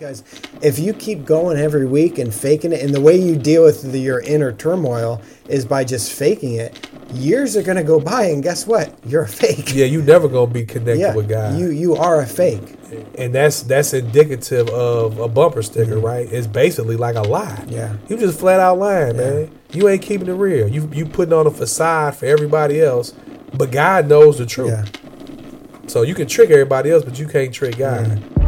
because if you keep going every week and faking it, and the way you deal with the, your inner turmoil is by just faking it, years are going to go by, and guess what? You're a fake. Yeah, you never gonna be connected Yeah, with God. you you are a fake. and that's that's indicative of a bumper sticker, right? It's basically like a lie. Mm-hmm. Yeah. you just flat out lying, man. You ain't keeping it real. You you putting on a facade for everybody else, but God knows the truth. Yeah. So you can trick everybody else, but you can't trick God. Mm-hmm.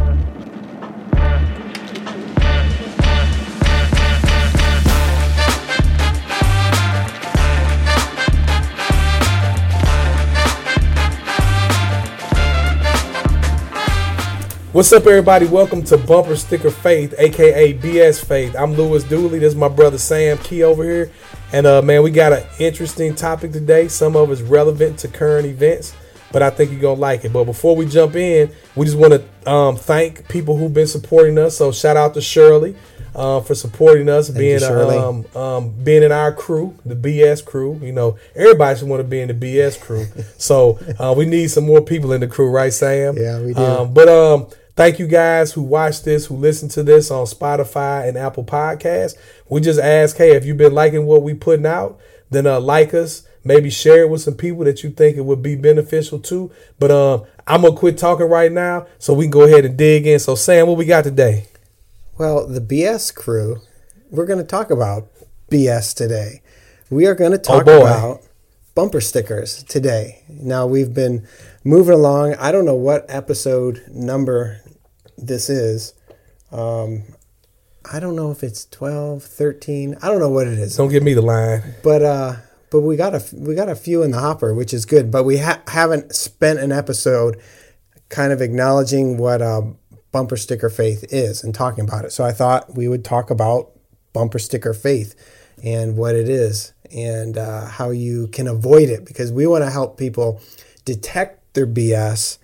What's up, everybody? Welcome to Bumper Sticker Faith, aka BS Faith. I'm Louis Dooley. This is my brother Sam Kee over here, and uh, man, we got an interesting topic today. Some of it's relevant to current events, but I think you're gonna like it. But before we jump in, we just want to um, thank people who've been supporting us. So shout out to Shirley uh, for supporting us, being you, um, um, being in our crew, the BS crew. You know, everybody should want to be in the BS crew. so uh, we need some more people in the crew, right, Sam? Yeah, we do. Um, but um, thank you guys who watch this, who listen to this on Spotify and Apple Podcasts. We just ask, hey, if you've been liking what we putting out, then uh, like us. Maybe share it with some people that you think it would be beneficial to. But um, I'm gonna quit talking right now, so we can go ahead and dig in. So Sam, what we got today? Well, the BS crew, we're going to talk about BS today. We are going to talk boy. about bumper stickers today. Now, we've been moving along. I don't know what episode number this is. Um, I don't know if it's 12, 13. I don't know what it is. Don't give me the line. But uh but we got a we got a few in the hopper, which is good. But we ha- haven't spent an episode kind of acknowledging what uh, bumper sticker faith is and talking about it. So I thought we would talk about bumper sticker faith and what it is and uh, how you can avoid it because we want to help people detect their BS,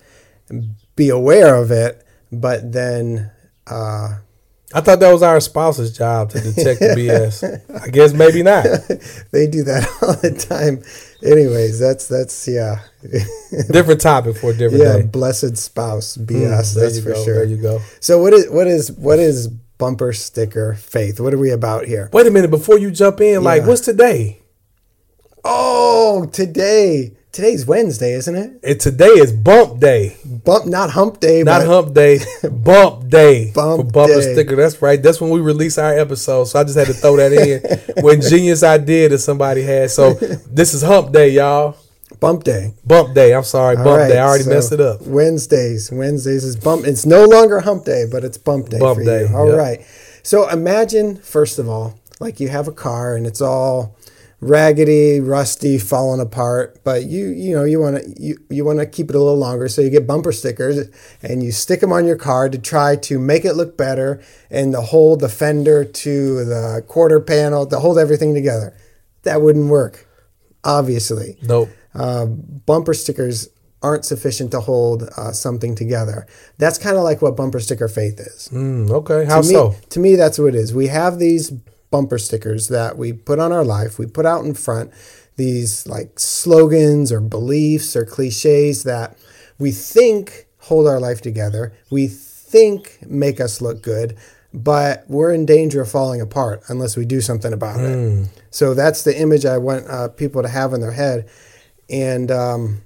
and be aware of it, but then uh, I thought that was our spouse's job to detect the BS. I guess maybe not. they do that all the time. Anyways, that's that's yeah, Different topic for a different yeah. day. Blessed spouse BS. Mm, that's for go, sure. There you go. So what is what is what is bumper sticker faith? What are we about here? Wait a minute before you jump in. Like, what's today? Oh, today. Today's Wednesday, isn't it? And today is Bump Day. Bump, not Hump Day, Not hump day, bump day Bump for bumper day. sticker. That's right. That's when we release our episode. So I just had to throw that in. when genius idea that somebody had. So this is hump day, y'all. Bump Day. Bump day. I'm sorry, All bump right, day. I already so messed it up. Wednesdays. Wednesdays is bump. It's no longer Hump Day, but it's Bump Day Bump for day, you. All yep. right. So imagine, first of all, like you have a car and it's all raggedy, rusty, falling apart, but you you know you want to you, you want to keep it a little longer, so you get bumper stickers and you stick them on your car to try to make it look better and to hold the fender to the quarter panel to hold everything together. That wouldn't work, obviously Nope. uh, bumper stickers aren't sufficient to hold uh, something together. That's kind of like what bumper sticker faith is. Mm, okay. How to me, so? To me, that's what it is. We have these bumper stickers that we put on our life, we put out in front, these like slogans or beliefs or cliches that we think hold our life together, we think make us look good, but we're in danger of falling apart unless we do something about it. So that's the image I want uh, people to have in their head. And um,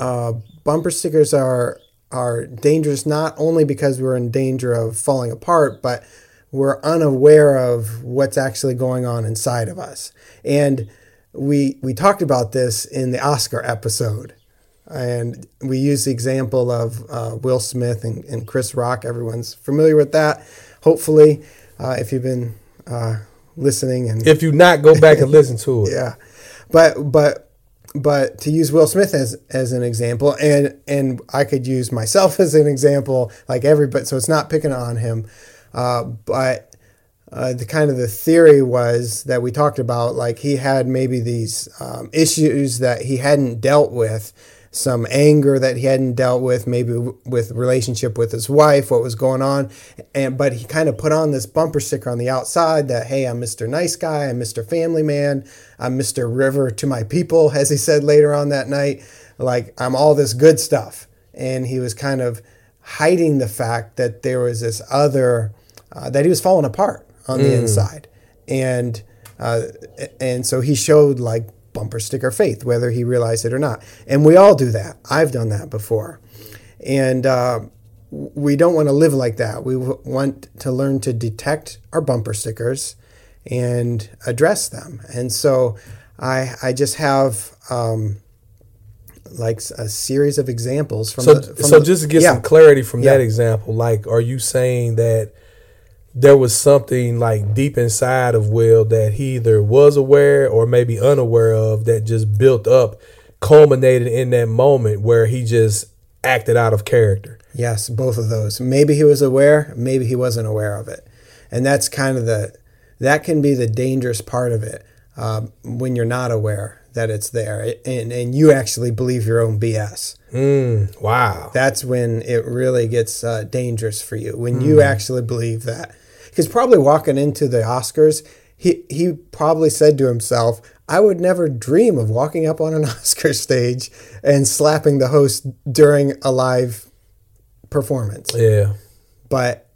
uh, bumper stickers are are dangerous not only because we're in danger of falling apart, but we're unaware of what's actually going on inside of us. And we we talked about this in the Oscar episode, and we used the example of uh, Will Smith and, and Chris Rock. Everyone's familiar with that. Hopefully, uh, if you've been uh, listening and If you not, go back and listen to it. yeah, but but but to use Will Smith as as an example, and and I could use myself as an example, like everybody. So it's not picking on him, uh, but. Uh, the kind of the theory was that we talked about, like he had maybe these um, issues that he hadn't dealt with, some anger that he hadn't dealt with, maybe with relationship with his wife, what was going on, and but he kind of put on this bumper sticker on the outside that hey, I'm Mr. Nice Guy, I'm Mr. Family Man, I'm Mr. River to my people, as he said later on that night, like I'm all this good stuff, and he was kind of hiding the fact that there was this other uh, that he was falling apart on the inside, and uh, and so he showed like bumper sticker faith, whether he realized it or not. And we all do that. I've done that before, and uh, we don't want to live like that. We w- want to learn to detect our bumper stickers and address them. And so I I just have. Um, like a series of examples from So, the, from so just to get yeah. some clarity from that example, like, are you saying that there was something like deep inside of Will that he either was aware or maybe unaware of that just built up, culminated in that moment where he just acted out of character? Yes, both of those. Maybe he was aware, maybe he wasn't aware of it, and that's kind of the that can be the dangerous part of it um, when you're not aware that it's there, and and you actually believe your own BS. Mm, wow. That's when it really gets uh, dangerous for you when you actually believe that. Because probably walking into the Oscars, he he probably said to himself, "I would never dream of walking up on an Oscar stage and slapping the host during a live performance." Yeah. But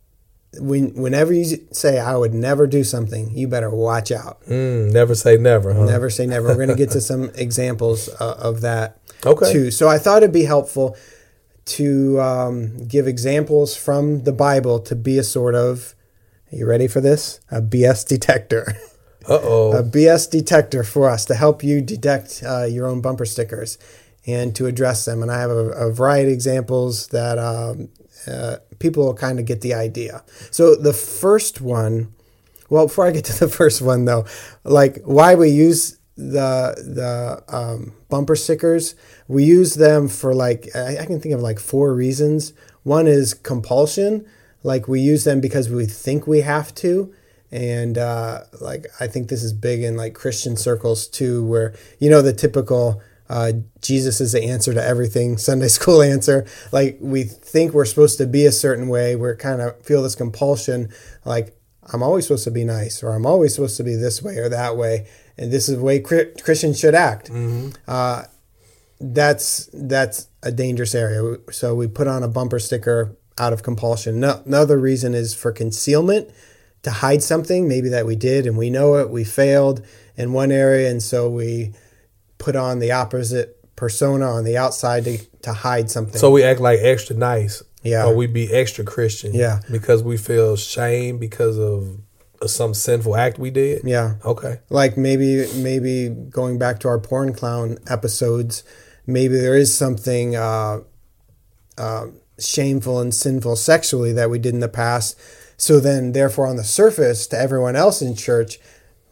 when whenever you say I would never do something, you better watch out. Mm, never say never, huh? Never say never. We're going to get to some examples uh, of that Okay. too. So I thought it'd be helpful to um, give examples from the Bible to be a sort of. Are you ready for this? A BS detector. Uh oh. a BS detector for us to help you detect uh, your own bumper stickers and to address them. And I have a, a variety of examples that um, uh, people will kind of get the idea. So the first one, well, before I get to the first one though, like why we use the the um, bumper stickers, we use them for like I, I can think of like four reasons. One is compulsion, like we use them because we think we have to and uh, like I think this is big in like Christian circles too, where you know the typical uh, Jesus is the answer to everything Sunday school answer. Like we think we're supposed to be a certain way, we're kind of feel this compulsion, like I'm always supposed to be nice, or I'm always supposed to be this way or that way, and this is the way Chri- Christians should act. Uh, that's that's a dangerous area. So we put on a bumper sticker out of compulsion. No, another reason is for concealment, to hide something maybe that we did and we know it. We failed in one area, and so we put on the opposite persona on the outside to, to hide something. So we act like extra nice. Yeah. Or we be extra Christian. Yeah. Because we feel shame because of some sinful act we did. yeah, Okay. like maybe maybe going back to our porn clown episodes, maybe there is something uh, uh, shameful and sinful sexually that we did in the past. So then, therefore, on the surface, to everyone else in church,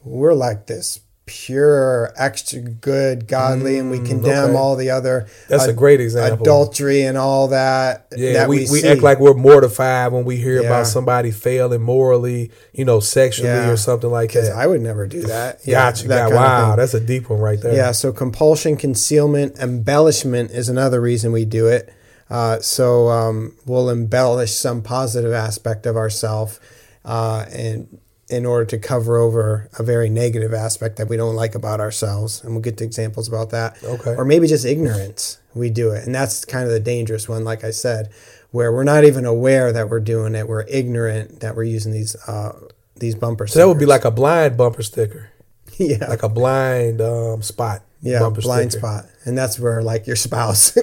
we're like this pure, extra good, godly, and we mm, condemn okay. all the other That's a great example. adultery and all that. Yeah, that we, we, we, act like we're mortified when we hear Yeah. about somebody failing morally, you know, sexually Yeah. or something like that. I would never do that. Gotcha. that got- kind of wow, that's a deep one right there. Yeah, so compulsion, concealment, embellishment is another reason we do it. Uh, so um, we'll embellish some positive aspect of ourselves, uh, and in order to cover over a very negative aspect that we don't like about ourselves, and we'll get to examples about that. Okay. Or maybe just ignorance. We do it, and that's kind of the dangerous one, like I said, where we're not even aware that we're doing it. We're ignorant that we're using these uh, these bumpers. So that would be like a blind bumper sticker, yeah, like a blind um, spot. Yeah, blind sticker. spot, and that's where like your spouse.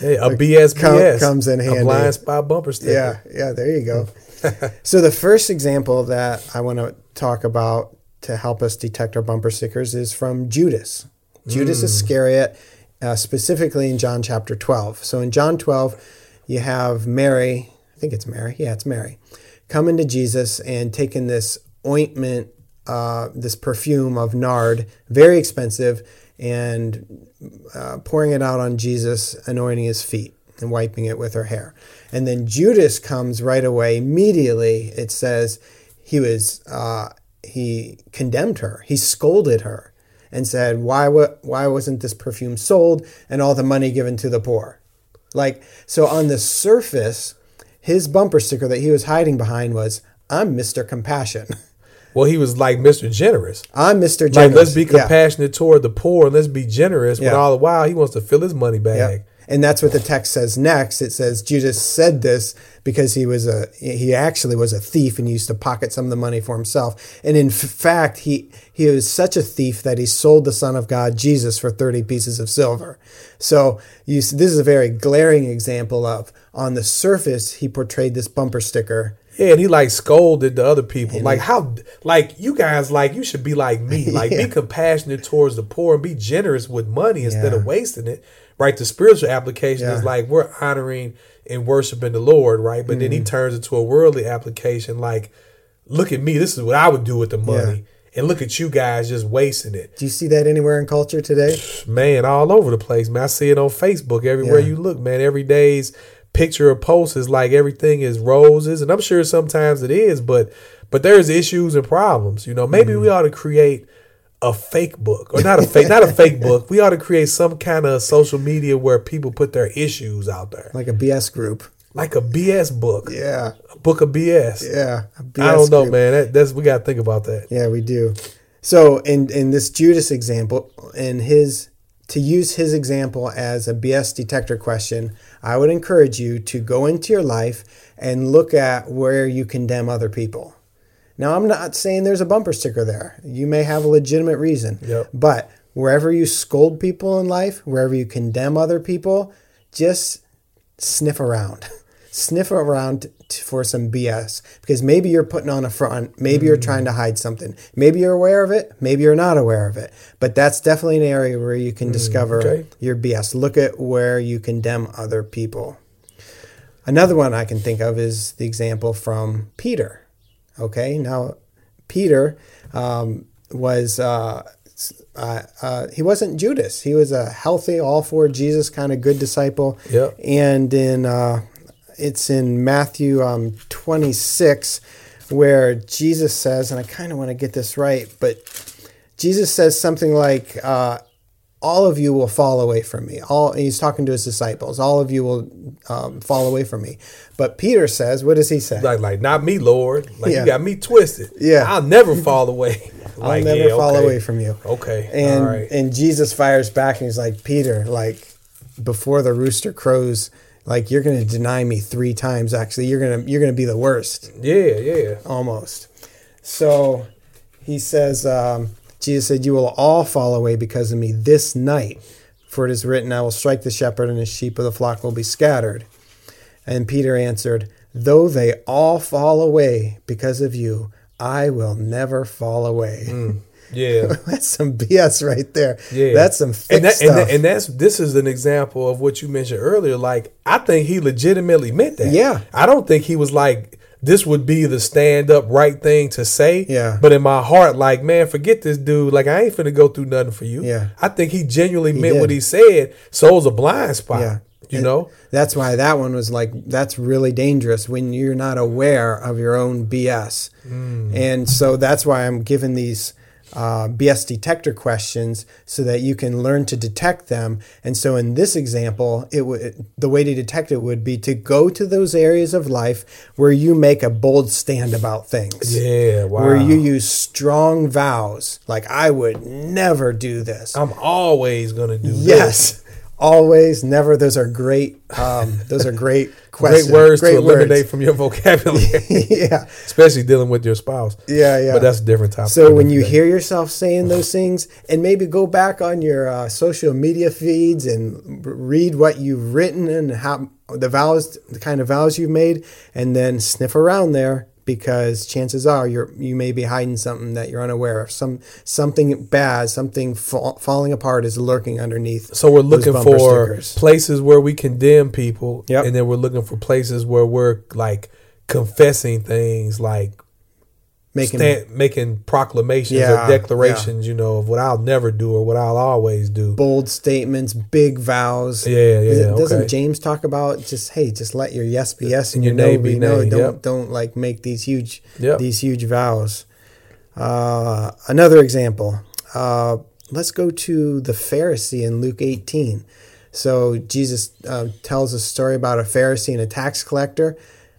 Hey, a BS com- comes in handy. A blind spot bumper sticker. Yeah, yeah, there you go. so the first example that I want to talk about to help us detect our bumper stickers is from Judas. Judas Iscariot, uh, specifically in John chapter 12. So in John 12, you have Mary, I think it's Mary, yeah, it's Mary, coming to Jesus and taking this ointment, uh, this perfume of nard, very expensive, and uh, pouring it out on Jesus, anointing his feet and wiping it with her hair. And then Judas comes right away. Immediately, it says he was uh, he condemned her. He scolded her and said, "Why wa- why wasn't this perfume sold and all the money given to the poor?" Like so, on the surface, his bumper sticker that he was hiding behind was, "I'm Mr. Compassion. Well, he was like Mr. Generous. I'm Mr. Generous." Like, let's be Yeah. compassionate toward the poor and let's be generous. Yeah. But all the while, he wants to fill his money bag. Yeah. And that's what the text says next. It says Judas said this because he was a he actually was a thief and used to pocket some of the money for himself. And in fact, he he was such a thief that he sold the Son of God Jesus for 30 pieces of silver. So you, this is a very glaring example of on the surface he portrayed this bumper sticker Yeah, and he like scolded the other people. like how like you guys like you should be like me. Like Yeah. be compassionate towards the poor and be generous with money instead Yeah. of wasting it. Right? The spiritual application is like we're honoring and worshiping the Lord, right? But Mm-hmm. then he turns into a worldly application like look at me, this is what I would do with the money. And look at you guys just wasting it. Do you see that anywhere in culture today? Man, all over the place, man. I see it on Facebook everywhere Yeah. you look, man. Every day's picture or post is like everything is roses, and I'm sure sometimes it is, but but there's issues and problems. You know, maybe Mm-hmm. we ought to create a fake book or not a fake, not a fake book. We ought to create some kind of social media where people put their issues out there, Like a BS group. like a BS book, Yeah. a book of BS. Yeah. BS I don't know, group. man. That, that's we got to think about that. Yeah, we do. So in in this Judas example, in his to use his example as a BS detector question, I would encourage you to go into your life and look at where you condemn other people. Now, I'm not saying there's a bumper sticker there. You may have a legitimate reason. Yep. But wherever you scold people in life, wherever you condemn other people, just sniff around. sniff around t- for some BS because maybe you're putting on a front, maybe you're trying to hide something. Maybe you're aware of it, maybe you're not aware of it. But that's definitely an area where you can discover okay. your BS. Look at where you condemn other people. Another one I can think of is the example from Peter. Okay, now Peter um, was uh, uh, uh, he wasn't Judas. He was a healthy, all for Jesus kind of good disciple. Yep. And in uh, it's in Matthew um, 26 where Jesus says, and I kind of want to get this right, but Jesus says something like, uh, "All of you will fall away from me." All he's talking to his disciples. All of you will um, fall away from me. But Peter says, "What does he say?" Like, like not me, Lord. Like Yeah. you got me twisted. Yeah. I'll never fall away. I'll never yeah, fall okay. away from you. Okay. And All right. and Jesus fires back and he's like, Peter, like before the rooster crows, like you're gonna deny me three times. Actually, you're gonna you're gonna be the worst, Yeah, yeah. Yeah. Almost. So he says, um, Jesus said, "You will all fall away because of me this night, for it is written, I will strike the shepherd, and the sheep of the flock will be scattered." And Peter answered, Though they all fall away because of you, I will never fall away. Yeah. That's some BS right there. Yeah. That's some and that. And, that, and that's this is an example of what you mentioned earlier. Like I think he legitimately meant that. Yeah. I don't think he was like this would be the stand up right thing to say. Yeah. But in my heart, like, man, forget this dude. Like I ain't finna go through nothing for you. Yeah. I think he genuinely meant what he said. So it was a blind spot. Yeah. You And know? That's why that one was like, that's really dangerous when you're not aware of your own BS. Mm. And so that's why I'm giving these uh, BS detector questions so that you can learn to detect them. And so in this example, it would the way to detect it would be to go to those areas of life where you make a bold stand about things. Yeah. Wow. Where you use strong vows, like I would never do this. I'm always gonna do this. Always, never. Those are great. Um, those are great questions. Great words Great to eliminate words. from your vocabulary, yeah, especially dealing with your spouse. yeah, yeah. But that's a different topic. so when you day. hear yourself saying those things, and maybe go back on your uh, social media feeds and read what you've written and how the vows, the kind of vows you've made, and then sniff around there because chances are you're you may be hiding something that you're unaware of. Some something bad, something fa- falling apart is lurking underneath. So we're looking for stickers. places where we condemn people, Yep. and then we're looking for places where we're like confessing things, like making stand, making proclamations Yeah, or declarations, you know, of what I'll never do or what I'll always do. bold statements, big vows. Yeah, yeah, it- Doesn't okay. James talk about just hey, just let your yes be yes and Your your, no be no. Don't yep. don't like make these huge Yep. these huge vows. Uh, another example. Uh, let's go to the Pharisee in Luke 18. So Jesus uh, tells a story about a Pharisee and a tax collector,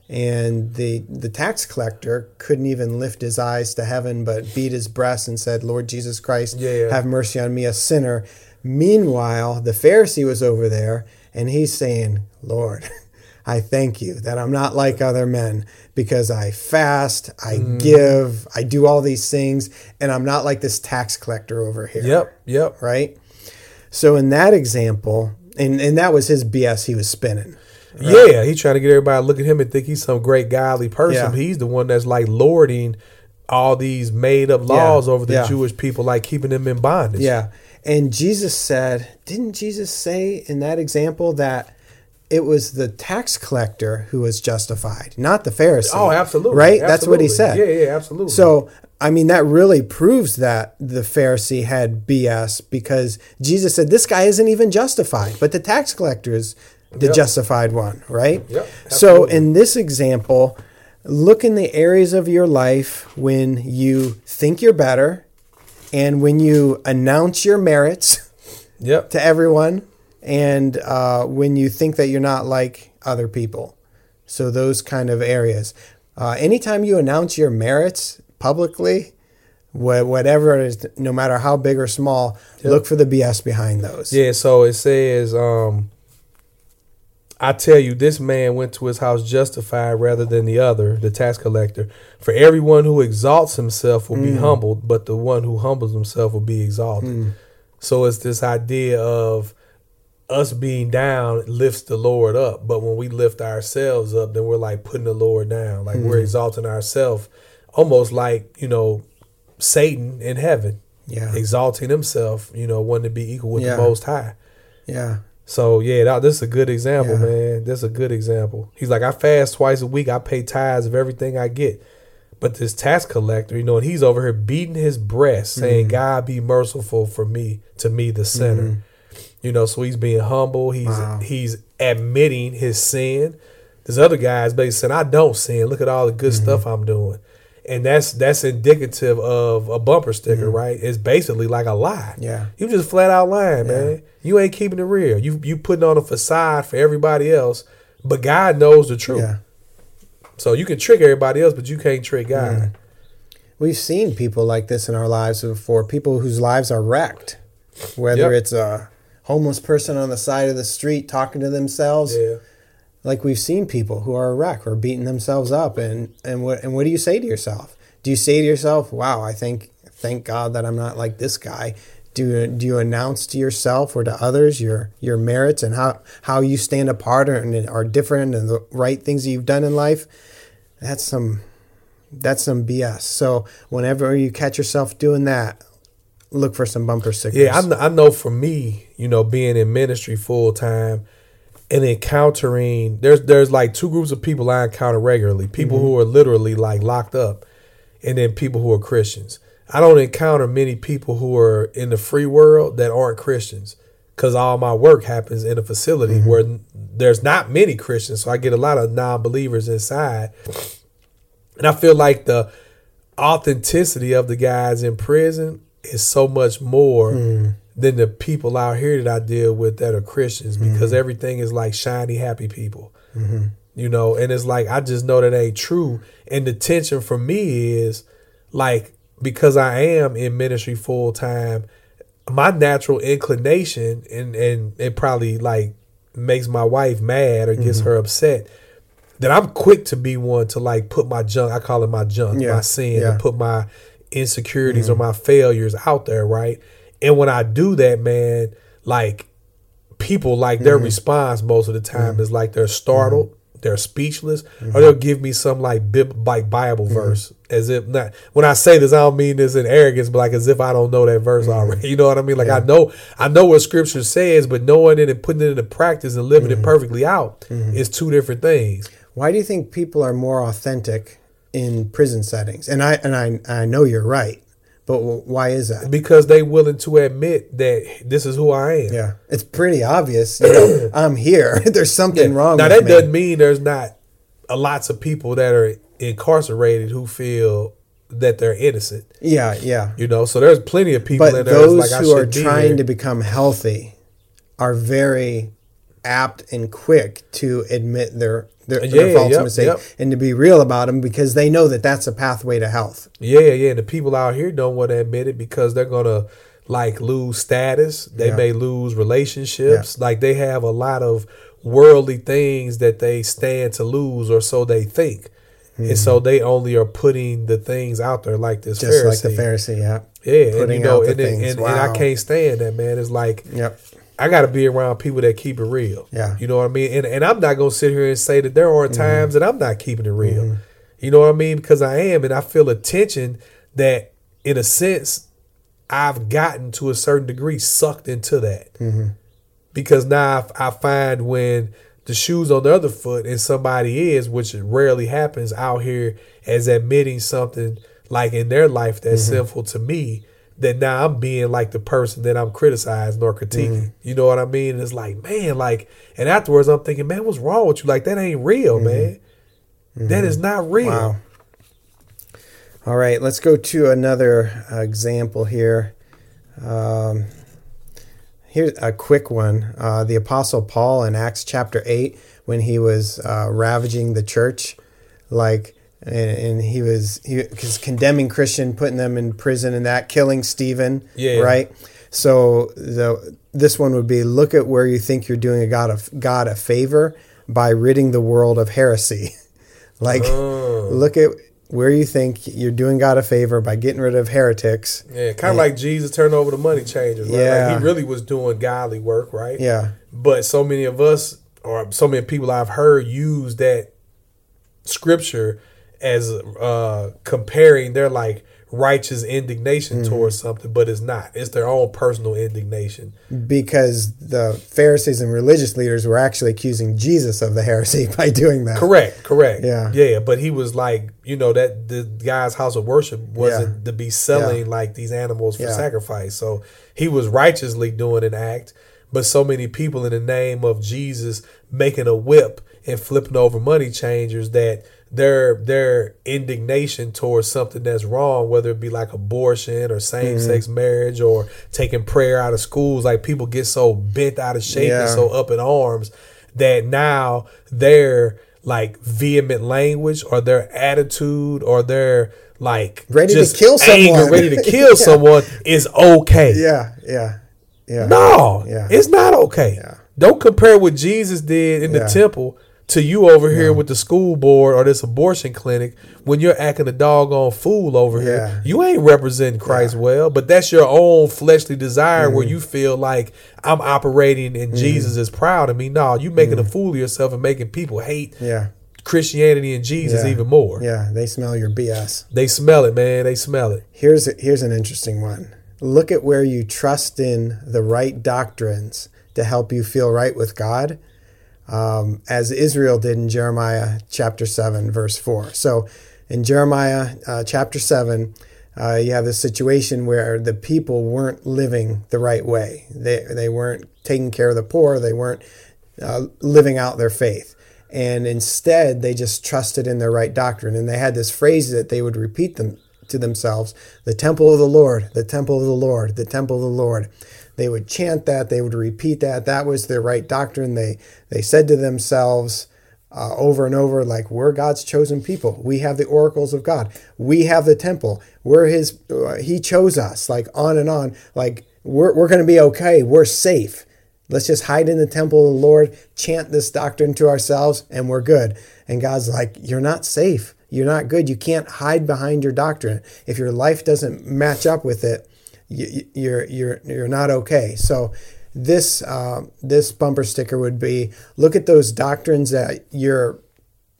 and the the tax collector couldn't even lift his eyes to heaven, but beat his breast and said, "Lord Jesus Christ, Yeah. have mercy on me, a sinner." Meanwhile, the Pharisee was over there, And he's saying, Lord, I thank you that I'm not like other men because I fast, I Mm. give, I do all these things, and I'm not like this tax collector over here. Yep, yep. Right? So, in that example, and, and that was his BS he was spinning. Yeah, he's trying to get everybody to look at him and think he's some great godly person. Yeah. He's the one that's like lording all these made up laws over the yeah. Jewish people, like keeping them in bondage. Yeah. And Jesus said, didn't Jesus say in that example that it was the tax collector who was justified, not the Pharisee? Oh, absolutely. Right? That's what he said. Yeah, yeah, absolutely. So, I mean, that really proves that the Pharisee had BS because Jesus said, this guy isn't even justified, but the tax collector is the Yep. justified one, right? Yep, So, in this example, look in the areas of your life when you think you're better and when you announce your merits yep. to everyone and uh, when you think that you're not like other people. So, those kind of areas. Uh, anytime you announce your merits publicly, wha- whatever it is, no matter how big or small, look for the BS behind those. Yeah, so it says, um, I tell you, this man went to his house justified rather than the other, the tax collector. For everyone who exalts himself will be mm. humbled, but the one who humbles himself will be exalted. Mm. So it's this idea of us being down lifts the Lord up, but when we lift ourselves up, then we're like putting the Lord down, like we're mm. exalting ourselves, almost like you know Satan in heaven Yeah. exalting himself, you know, wanting to be equal with Yeah. the Most High. Yeah. So yeah, that, this is a good example, Yeah. man. This is a good example. He's like, I fast twice a week. I pay tithes of everything I get. But this tax collector, you know, and he's over here beating his breast, saying, Mm-hmm. "God be merciful for me, to me, the sinner." You know, so he's being humble. He's Wow. he's admitting his sin. This other guy's basically saying, "I don't sin. Look at all the good Mm-hmm. stuff I'm doing." And that's that's indicative of a bumper sticker, right? It's basically like a lie. Mm-hmm. Yeah. You just flat out lying, man. You ain't keeping it real. You you putting on a facade for everybody else, but God knows the truth. Yeah. So you can trick everybody else, but you can't trick God. Mm. We've seen people like this in our lives before, people whose lives are wrecked. Whether Yep. it's a homeless person on the side of the street talking to themselves, Yeah. Like we've seen people who are a wreck or beating themselves up and and what and what do you say to yourself? Do you say to yourself wow i think thank god that i'm not like this guy. Do do you announce to yourself or to others your your merits and how how you stand apart and are different and the right things that you've done in life? That's some that's some bs so whenever you catch yourself doing that look for some bumper stickers. Yeah, I, I know for me, you know, being in ministry full time and encountering there's there's like two groups of people I encounter regularly. People mm-hmm. who are literally like locked up and then people who are Christians. I don't encounter many people who are in the free world that aren't Christians cuz all my work happens in a facility mm-hmm. where there's not many Christians, so I get a lot of non-believers inside. And I feel like the authenticity of the guys in prison is so much more mm. Than the people out here that I deal with that are Christians because mm-hmm. everything is like shiny, happy people. Mm-hmm. You know, and it's like I just know that ain't true. And the tension for me is like because I am in ministry full time, my natural inclination and and it probably like makes my wife mad or gets mm-hmm. her upset that I'm quick to be one to like put my junk, I call it my junk, Yeah, my sin, yeah. Mm-hmm. to put my insecurities or my failures out there, right? And when I do that, man, like people like Mm-hmm. their response most of the time is like they're startled, they're speechless, Mm-hmm. or they'll give me some like bib- like Bible verse as if not. When I say this, I don't mean this in arrogance, but like as if I don't know that verse Mm-hmm. already. You know what I mean? Like I know, I know what Scripture says, but knowing it and putting it into practice and living Mm-hmm. it perfectly out is two different things. Why do you think people are more authentic in prison settings? And I and I I know you're right, but why is that? because they willing to admit that this is who I am. Yeah, it's pretty obvious. You know, I'm here. There's something wrong. Now that me. doesn't mean there's not a lots of people that are incarcerated who feel that they're innocent. Yeah, yeah. You know, so there's plenty of people But in those like I who are be trying here. to become healthy are very apt and quick to admit their their, their Yeah, faults yep, and mistakes yep. and to be real about them because they know that that's a pathway to health. Yeah, yeah. And the people out here don't want to admit it because they're gonna like lose status. They Yeah. may lose relationships. Like they have a lot of worldly things that they stand to lose, or so they think. And so they only are putting the things out there like this Mm-hmm. Just Pharisee. like the Pharisee, yeah. Yeah, and you know, out the and, and, and, and I can't stand that, man. It's like Yep. I got to be around people that keep it real. Yeah. You know what I mean? And, and I'm not going to sit here and say that there are Mm-hmm. times that I'm not keeping it real. You know what I mean? Because I am. And I feel a tension that, in a sense, I've gotten to a certain degree sucked into that. Mm-hmm. Because now I, I find when the shoes on the other foot and somebody is, which rarely happens out here, as admitting something like in their life that's Mm-hmm. sinful to me, that now I'm being like the person that I'm criticizing or critiquing. Mm-hmm. You know what I mean? And it's like, man, like, and afterwards I'm thinking, man, what's wrong with you? Like, that ain't real, man. That is not real. Mm-hmm. Wow. All right, let's go to another uh, example here. Um, here's a quick one. Uh, the Apostle Paul in Acts chapter 8, when he was uh, ravaging the church, like, and, and he was he was condemning Christian, putting them in prison, and that killing Stephen. Yeah. Right. So the this one would be: look at where you think you're doing a God a God a favor by ridding the world of heresy. like, Oh. look at where you think you're doing God a favor by getting rid of heretics. Yeah, kind of like Jesus turned over the money changers. Right? Yeah. Like he really was doing godly work, right? Yeah. But so many of us, or so many people I've heard use that scripture as uh comparing their like righteous indignation Mm-hmm. towards something, but it's not. It's their own personal indignation. because the Pharisees and religious leaders were actually accusing Jesus of the heresy by doing that. Correct, correct. Yeah. Yeah, but he was like, you know, that the guy's house of worship wasn't Yeah. to be selling Yeah. like these animals for Yeah. sacrifice. So he was righteously doing an act, but so many people in the name of Jesus making a whip and flipping over money changers that their their indignation towards something that's wrong, whether it be like abortion or same sex Mm-hmm. marriage or taking prayer out of schools, like people get so bent out of shape and so up in arms that now their like vehement language or their attitude or their like Ready to kill anger, someone. ready to kill someone is okay. Yeah, yeah, yeah. No, Yeah. it's not okay. Yeah. Don't compare what Jesus did in Yeah. the temple to you over here with the school board or this abortion clinic when you're acting a doggone fool over Yeah. here. You ain't representing Christ well, but that's your own fleshly desire where Mm-hmm. you feel like I'm operating and Jesus is proud of me. No, you making a fool of yourself and making people hate Mm-hmm. Yeah, Christianity and Jesus Yeah. even more. yeah. They smell your BS. They smell it, man. They smell it. Here's here's an interesting one. Look at where you trust in the right doctrines to help you feel right with God, um, as Israel did in Jeremiah chapter seven, verse four. So, in Jeremiah uh, chapter seven, uh, you have this situation where the people weren't living the right way. They they weren't taking care of the poor. They weren't uh, living out their faith. And instead, they just trusted in their right doctrine. And they had this phrase that they would repeat them to themselves the temple of the Lord, the temple of the Lord, the temple of the Lord. They would chant that, they would repeat that. That was their right doctrine. They, they said to themselves, uh, over and over, like we're God's chosen people. We have the oracles of God. We have the temple. We're His. Uh, he chose us. Like on and on. Like we're we're going to be okay. We're safe. Let's just hide in the temple of the Lord, chant this doctrine to ourselves, and we're good. And God's like, you're not safe. You're not good. You can't hide behind your doctrine. If your life doesn't match up with it, you, you're you're you're not okay. So this uh, this bumper sticker would be: look at those doctrines that you're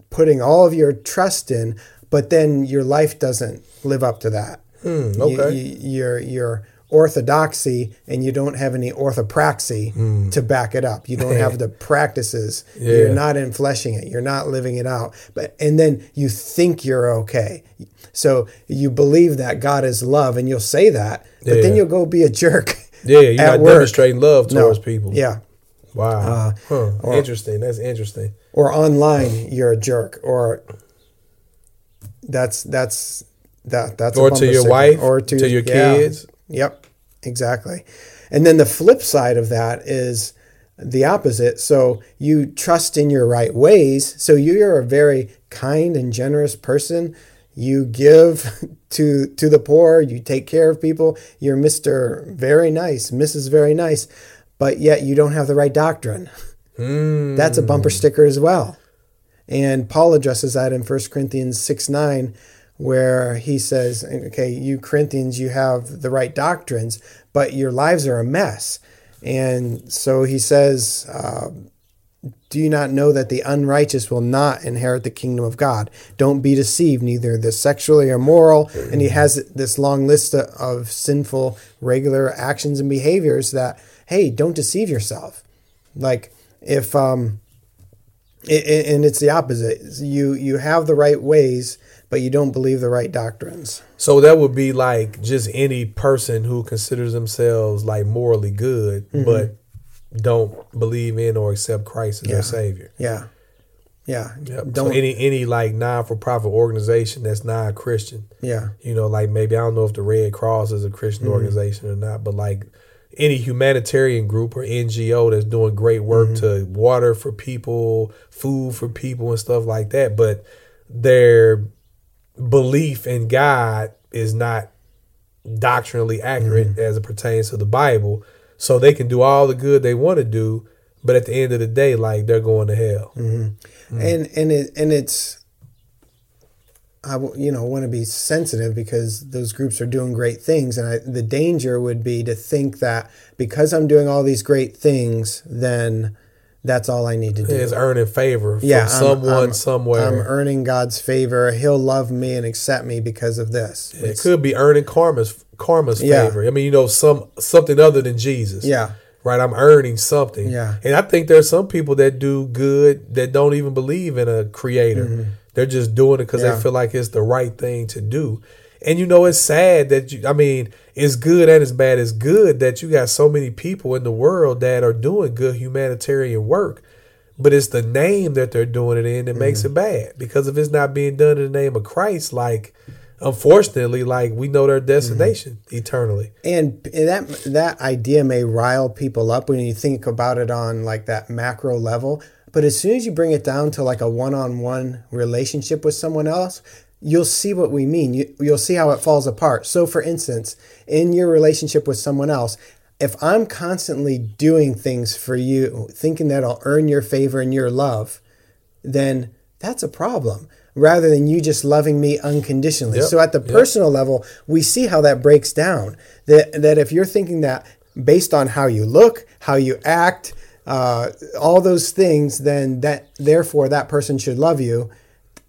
putting all of your trust in, but then your life doesn't live up to that. Okay. You- you, your your orthodoxy and you don't have any orthopraxy hmm. to back it up. You don't have the practices. You're not enfleshing it. You're not living it out. But and then you think you're okay. So you believe that God is love and you'll say that, but then you'll go be a jerk. Yeah, you're not work. demonstrating love No. towards people. Yeah. Wow. Uh, huh. interesting. That's interesting. Or online you're a jerk. Or that's that's that that's Or to your wife, or to, to your yeah. kids. Yep, exactly. And then the flip side of that is the opposite. So you trust in your right ways. So you're a very kind and generous person. you give to to the poor, you take care of people, you're Mr. Very Nice, Mrs. Very Nice, but yet you don't have the right doctrine. Mm. That's a bumper sticker as well. And Paul addresses that in 1 Corinthians 6 9, where he says, Okay, you Corinthians, you have the right doctrines, but your lives are a mess. And so he says, uh, do you not know that the unrighteous will not inherit the kingdom of God? Don't be deceived, neither the sexually immoral. And he has this long list of sinful, regular actions and behaviors that, hey, don't deceive yourself. Like, if, um, it, and it's the opposite. You you have the right ways, but you don't believe the right doctrines. So that would be like just any person who considers themselves like morally good, mm-hmm. but don't believe in or accept Christ as yeah. their savior. Yeah. Yeah. Yep. Don't so any any like non for profit organization that's non Christian. Yeah. You know, like maybe I don't know if the Red Cross is a Christian mm-hmm. organization or not, but like any humanitarian group or NGO that's doing great work mm-hmm. to water for people, food for people and stuff like that, but their belief in God is not doctrinally accurate mm-hmm. as it pertains to the Bible so they can do all the good they want to do, but at the end of the day, like they're going to hell. Mm-hmm. Mm-hmm. And and it and it's I you know want to be sensitive because those groups are doing great things, and I, the danger would be to think that because I'm doing all these great things, then that's all I need to do. Is earning favor from yeah, someone I'm, I'm, somewhere. I'm earning God's favor. He'll love me and accept me because of this. It could be earning karma's karma's yeah. favor. I mean, you know, some something other than Jesus. Yeah. Right, I'm earning something. Yeah. And I think there's some people that do good that don't even believe in a creator. Mm-hmm. They're just doing it because yeah. they feel like it's the right thing to do. And you know, it's sad that you, I mean, it's good and it's bad. It's good that you got so many people in the world that are doing good humanitarian work, but it's the name that they're doing it in that mm-hmm. makes it bad. Because if it's not being done in the name of Christ, like, unfortunately, like we know their destination mm-hmm. eternally. And that that idea may rile people up when you think about it on like that macro level. But as soon as you bring it down to like a one-on-one relationship with someone else, you'll see what we mean. You, you'll see how it falls apart. So, for instance, in your relationship with someone else, if I'm constantly doing things for you, thinking that I'll earn your favor and your love, then that's a problem rather than you just loving me unconditionally. Yep, so at the yep. personal level, we see how that breaks down. That that if you're thinking that based on how you look, how you act, uh, all those things, then that therefore that person should love you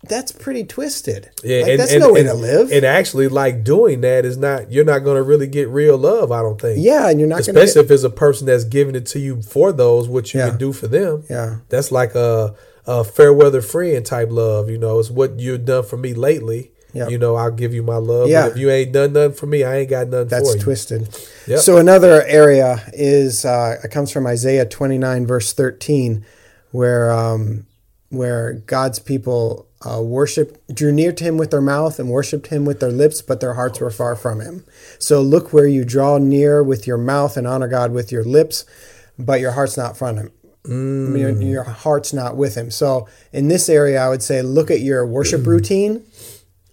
that's pretty twisted. Yeah, like, and, that's and, no way and, to live. And actually, like doing that is not. You're not going to really get real love. I don't think. Yeah, and you're not. Especially get, if it's a person that's giving it to you for those, what you yeah. can do for them. Yeah, that's like a, a fair weather friend type love. You know, it's what you've done for me lately. Yep. You know, I'll give you my love. Yeah. But if you ain't done nothing for me, I ain't got nothing That's for you. twisted. Yep. So another area is uh, it comes from Isaiah 29 verse 13, where um, where God's people uh, worship drew near to him with their mouth and worshipped him with their lips, but their hearts were far from him. So look where you draw near with your mouth and honor God with your lips, but your heart's not from him. Mm. Your, your, heart's not with him. So in this area, I would say look at your worship routine.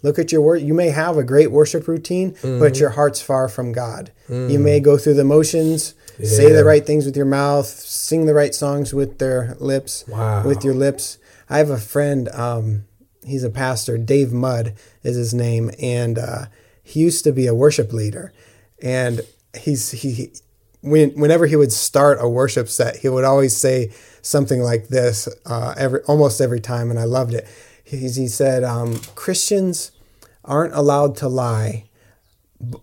Look at your work. You may have a great worship routine, mm-hmm. but your heart's far from God. Mm. You may go through the motions, yeah. say the right things with your mouth, sing the right songs with their lips, wow. with your lips. I have a friend. Um, he's a pastor. Dave Mudd is his name, and uh, he used to be a worship leader. And he's he when, whenever he would start a worship set, he would always say something like this uh, every almost every time, and I loved it. He, he said, um, "Christians aren't allowed to lie,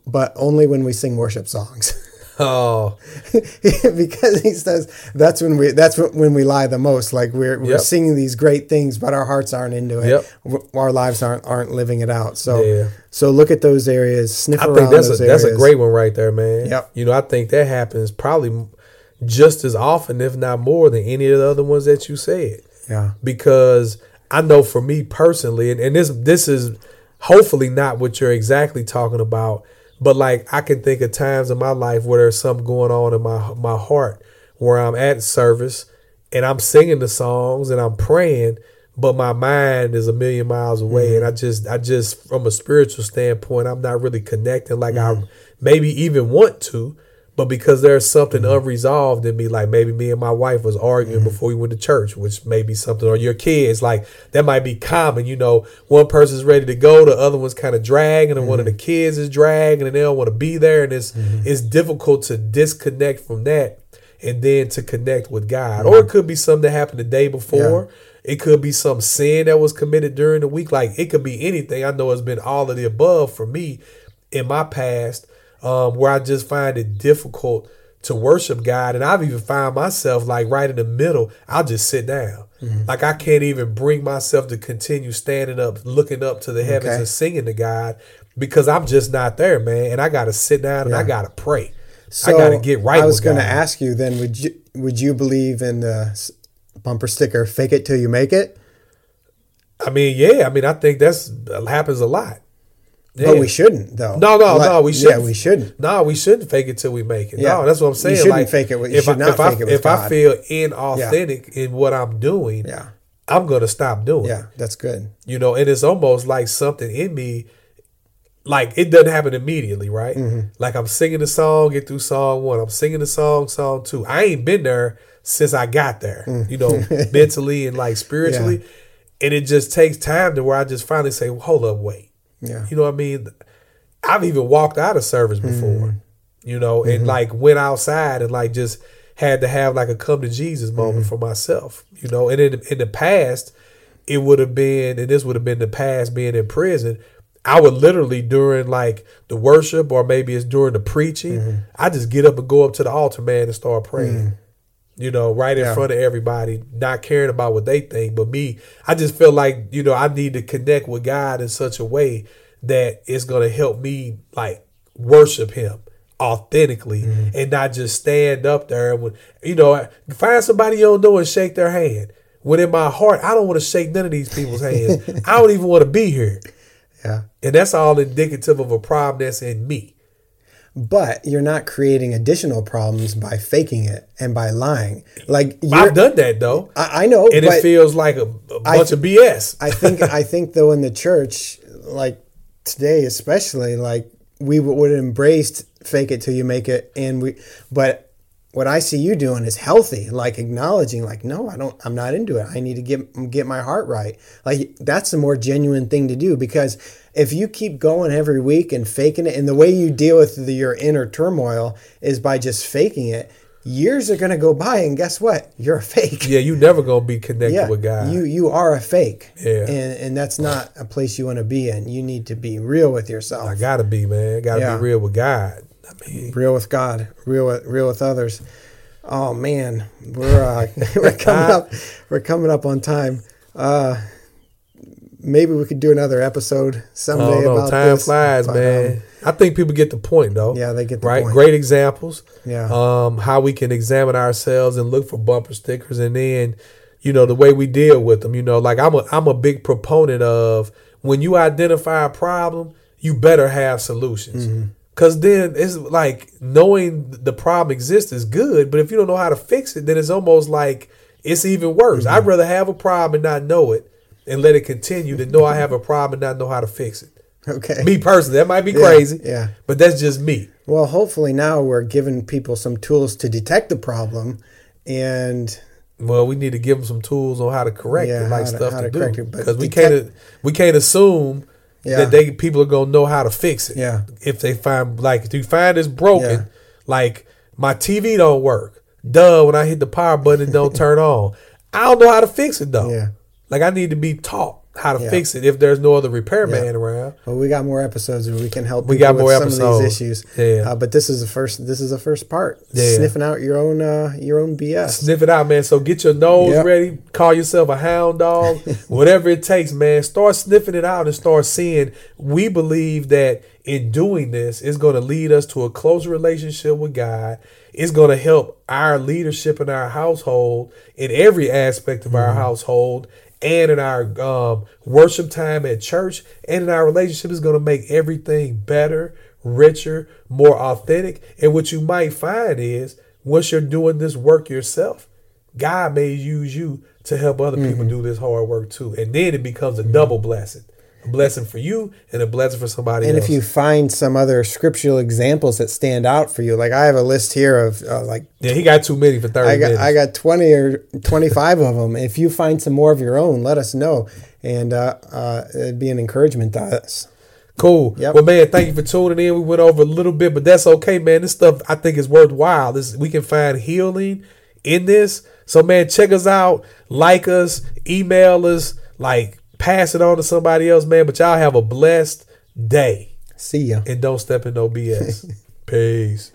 but only when we sing worship songs." Oh, because he says that's when we that's when we lie the most. Like we're we're yep. singing these great things, but our hearts aren't into it. Yep. Our lives aren't aren't living it out. So yeah. so look at those areas. Sniff I around think that's those a, areas. That's a great one right there, man. Yep. You know, I think that happens probably just as often, if not more, than any of the other ones that you said. Yeah. Because I know for me personally, and, and this this is hopefully not what you're exactly talking about but like I can think of times in my life where there's something going on in my my heart where I'm at service and I'm singing the songs and I'm praying, but my mind is a million miles away, Mm-hmm. and I just, I just, from a spiritual standpoint, I'm not really connecting like Mm-hmm. I maybe even want to. But because there's something Mm-hmm. unresolved in me, like maybe me and my wife was arguing Mm-hmm. before we went to church, which may be something, or your kids, like that might be common. You know, one person's ready to go, the other one's kind of dragging, and one of the Mm-hmm. kids is dragging, and they don't want to be there, and it's it's difficult to disconnect from that and then to connect with God. Or it could be something that happened the day before. It could be some sin that was committed during the week. Like it could be anything. I know it's been all of the above for me in my past, um, where I just find it difficult to worship God. And I've even found myself like right in the middle, I'll just sit down. Like I can't even bring myself to continue standing up, looking up to the heavens Okay. and singing to God because I'm just not there, man. And I got to sit down and I got to pray. I got to get right I was going to ask you then would you would you believe in the bumper sticker fake it till you make it? I mean, yeah. I mean, I think that's happens a lot. But we shouldn't though. No, no, Like- no. We shouldn't. we shouldn't. No, we shouldn't fake it till we make it. Yeah. No, that's what I'm You saying. shouldn't like, fake it with- you if should I, not if I, fake it with if I God. feel inauthentic in what I'm doing, Yeah. I'm gonna stop doing. it. Yeah, that's good. You know, and it's almost like something in me. Like it doesn't happen immediately, right? Mm-hmm. Like I'm singing the song, get through song one. I'm singing the song, song two. I ain't been there since I got there. Mm. You know, mentally and like spiritually, and it just takes time to where I just finally say, "Hold up, wait." Yeah. You know what I mean? I've even walked out of service before, Mm-hmm. you know, and like went outside and like just had to have like a come to Jesus moment Mm-hmm. for myself, you know. And in in the past, it would have been, and this would have been the past being in prison. I would literally during like the worship or maybe it's during the preaching, Mm-hmm. I just get up and go up to the altar, man, and start praying. You know, right in Yeah. front of everybody, not caring about what they think, but me. I just feel like you know I need to connect with God in such a way that it's gonna help me like worship Him authentically Mm-hmm. and not just stand up there and you know find somebody you don't know and shake their hand. When in my heart, I don't want to shake none of these people's hands. I don't even want to be here, Yeah. and that's all indicative of a problem that's in me. But you're not creating additional problems by faking it and by lying. Like I've done that though, I, I know, and but it feels like a bunch of BS. I think I think though in the church, like today especially, like we would have embraced fake it till you make it, and we. But what I see you doing is healthy, like acknowledging, like no, I don't, I'm not into it. I need to get get my heart right. Like that's the more genuine thing to do because if you keep going every week and faking it, and the way you deal with the, your inner turmoil is by just faking it. Years are going to go by, and guess what? You're a fake Yeah, you never gonna be connected with God. you you are a fake. Yeah. And and that's not a place you want to be in. You need to be real with yourself. I gotta be, man. Gotta Yeah. be real with God. I mean, real with God, real with real with others. Oh man, we're uh, we're coming up we're coming up on time. Uh maybe we could do another episode someday don't know. about Time this. flies, but, man. um, I think people get the point, though. Yeah, they get the right. point. Great examples. Yeah. Um, how we can examine ourselves and look for bumper stickers, and then, you know, the way we deal with them. You know, like I'm a I'm a big proponent of when you identify a problem, you better have solutions. Mm-hmm. Cause then it's like knowing the problem exists is good, but if you don't know how to fix it, then it's almost like it's even worse. Mm-hmm. I'd rather have a problem and not know it and let it continue than know I have a problem and not know how to fix it. okay. Me personally, that might be Yeah, crazy. yeah. But that's just me. Well, hopefully now we're giving people some tools to detect the problem and Well, we need to give them some tools on how to correct Yeah, it, like to- stuff to, to correct do. Because we can't we can't assume Yeah. that they people are gonna know how to fix it. Yeah. If they find like if you find it's broken, Yeah. like my TV don't work. Duh, when I hit the power button, it don't turn on. I don't know how to fix it though. Yeah. Like I need to be taught how to Yeah. fix it if there's no other repairman around. Well, we got more episodes where we can help. We got with more some episodes. of these issues. Yeah. Uh, but this is the first. This is the first part. Yeah. Sniffing out your own uh, your own BS. Sniff it out, man. So get your nose Yep. ready. Call yourself a hound dog. Whatever it takes, man. Start sniffing it out and start seeing. We believe that in doing this, it's going to lead us to a closer relationship with God. It's going to help our leadership in our household in every aspect of our household and in our um, worship time at church and in our relationship is going to make everything better, richer, more authentic. And what you might find is once you're doing this work yourself, God may use you to help other Mm-hmm. people do this hard work too. And then it becomes a double blessing. A blessing for you and a blessing for somebody And else. if you find some other scriptural examples that stand out for you, like I have a list here of uh, like yeah, he got too many for 30 I got minutes. I got twenty or twenty five of them. If you find some more of your own, let us know, and uh, uh, it'd be an encouragement to us. Cool. Yep. Well, man, thank you for tuning in. We went over a little bit, but that's okay, man. This stuff I think is worthwhile. This we can find healing in this. So, man, check us out, like us, email us, like pass it on to somebody else, man. But y'all have a blessed day See ya. and don't step in no BS. Peace.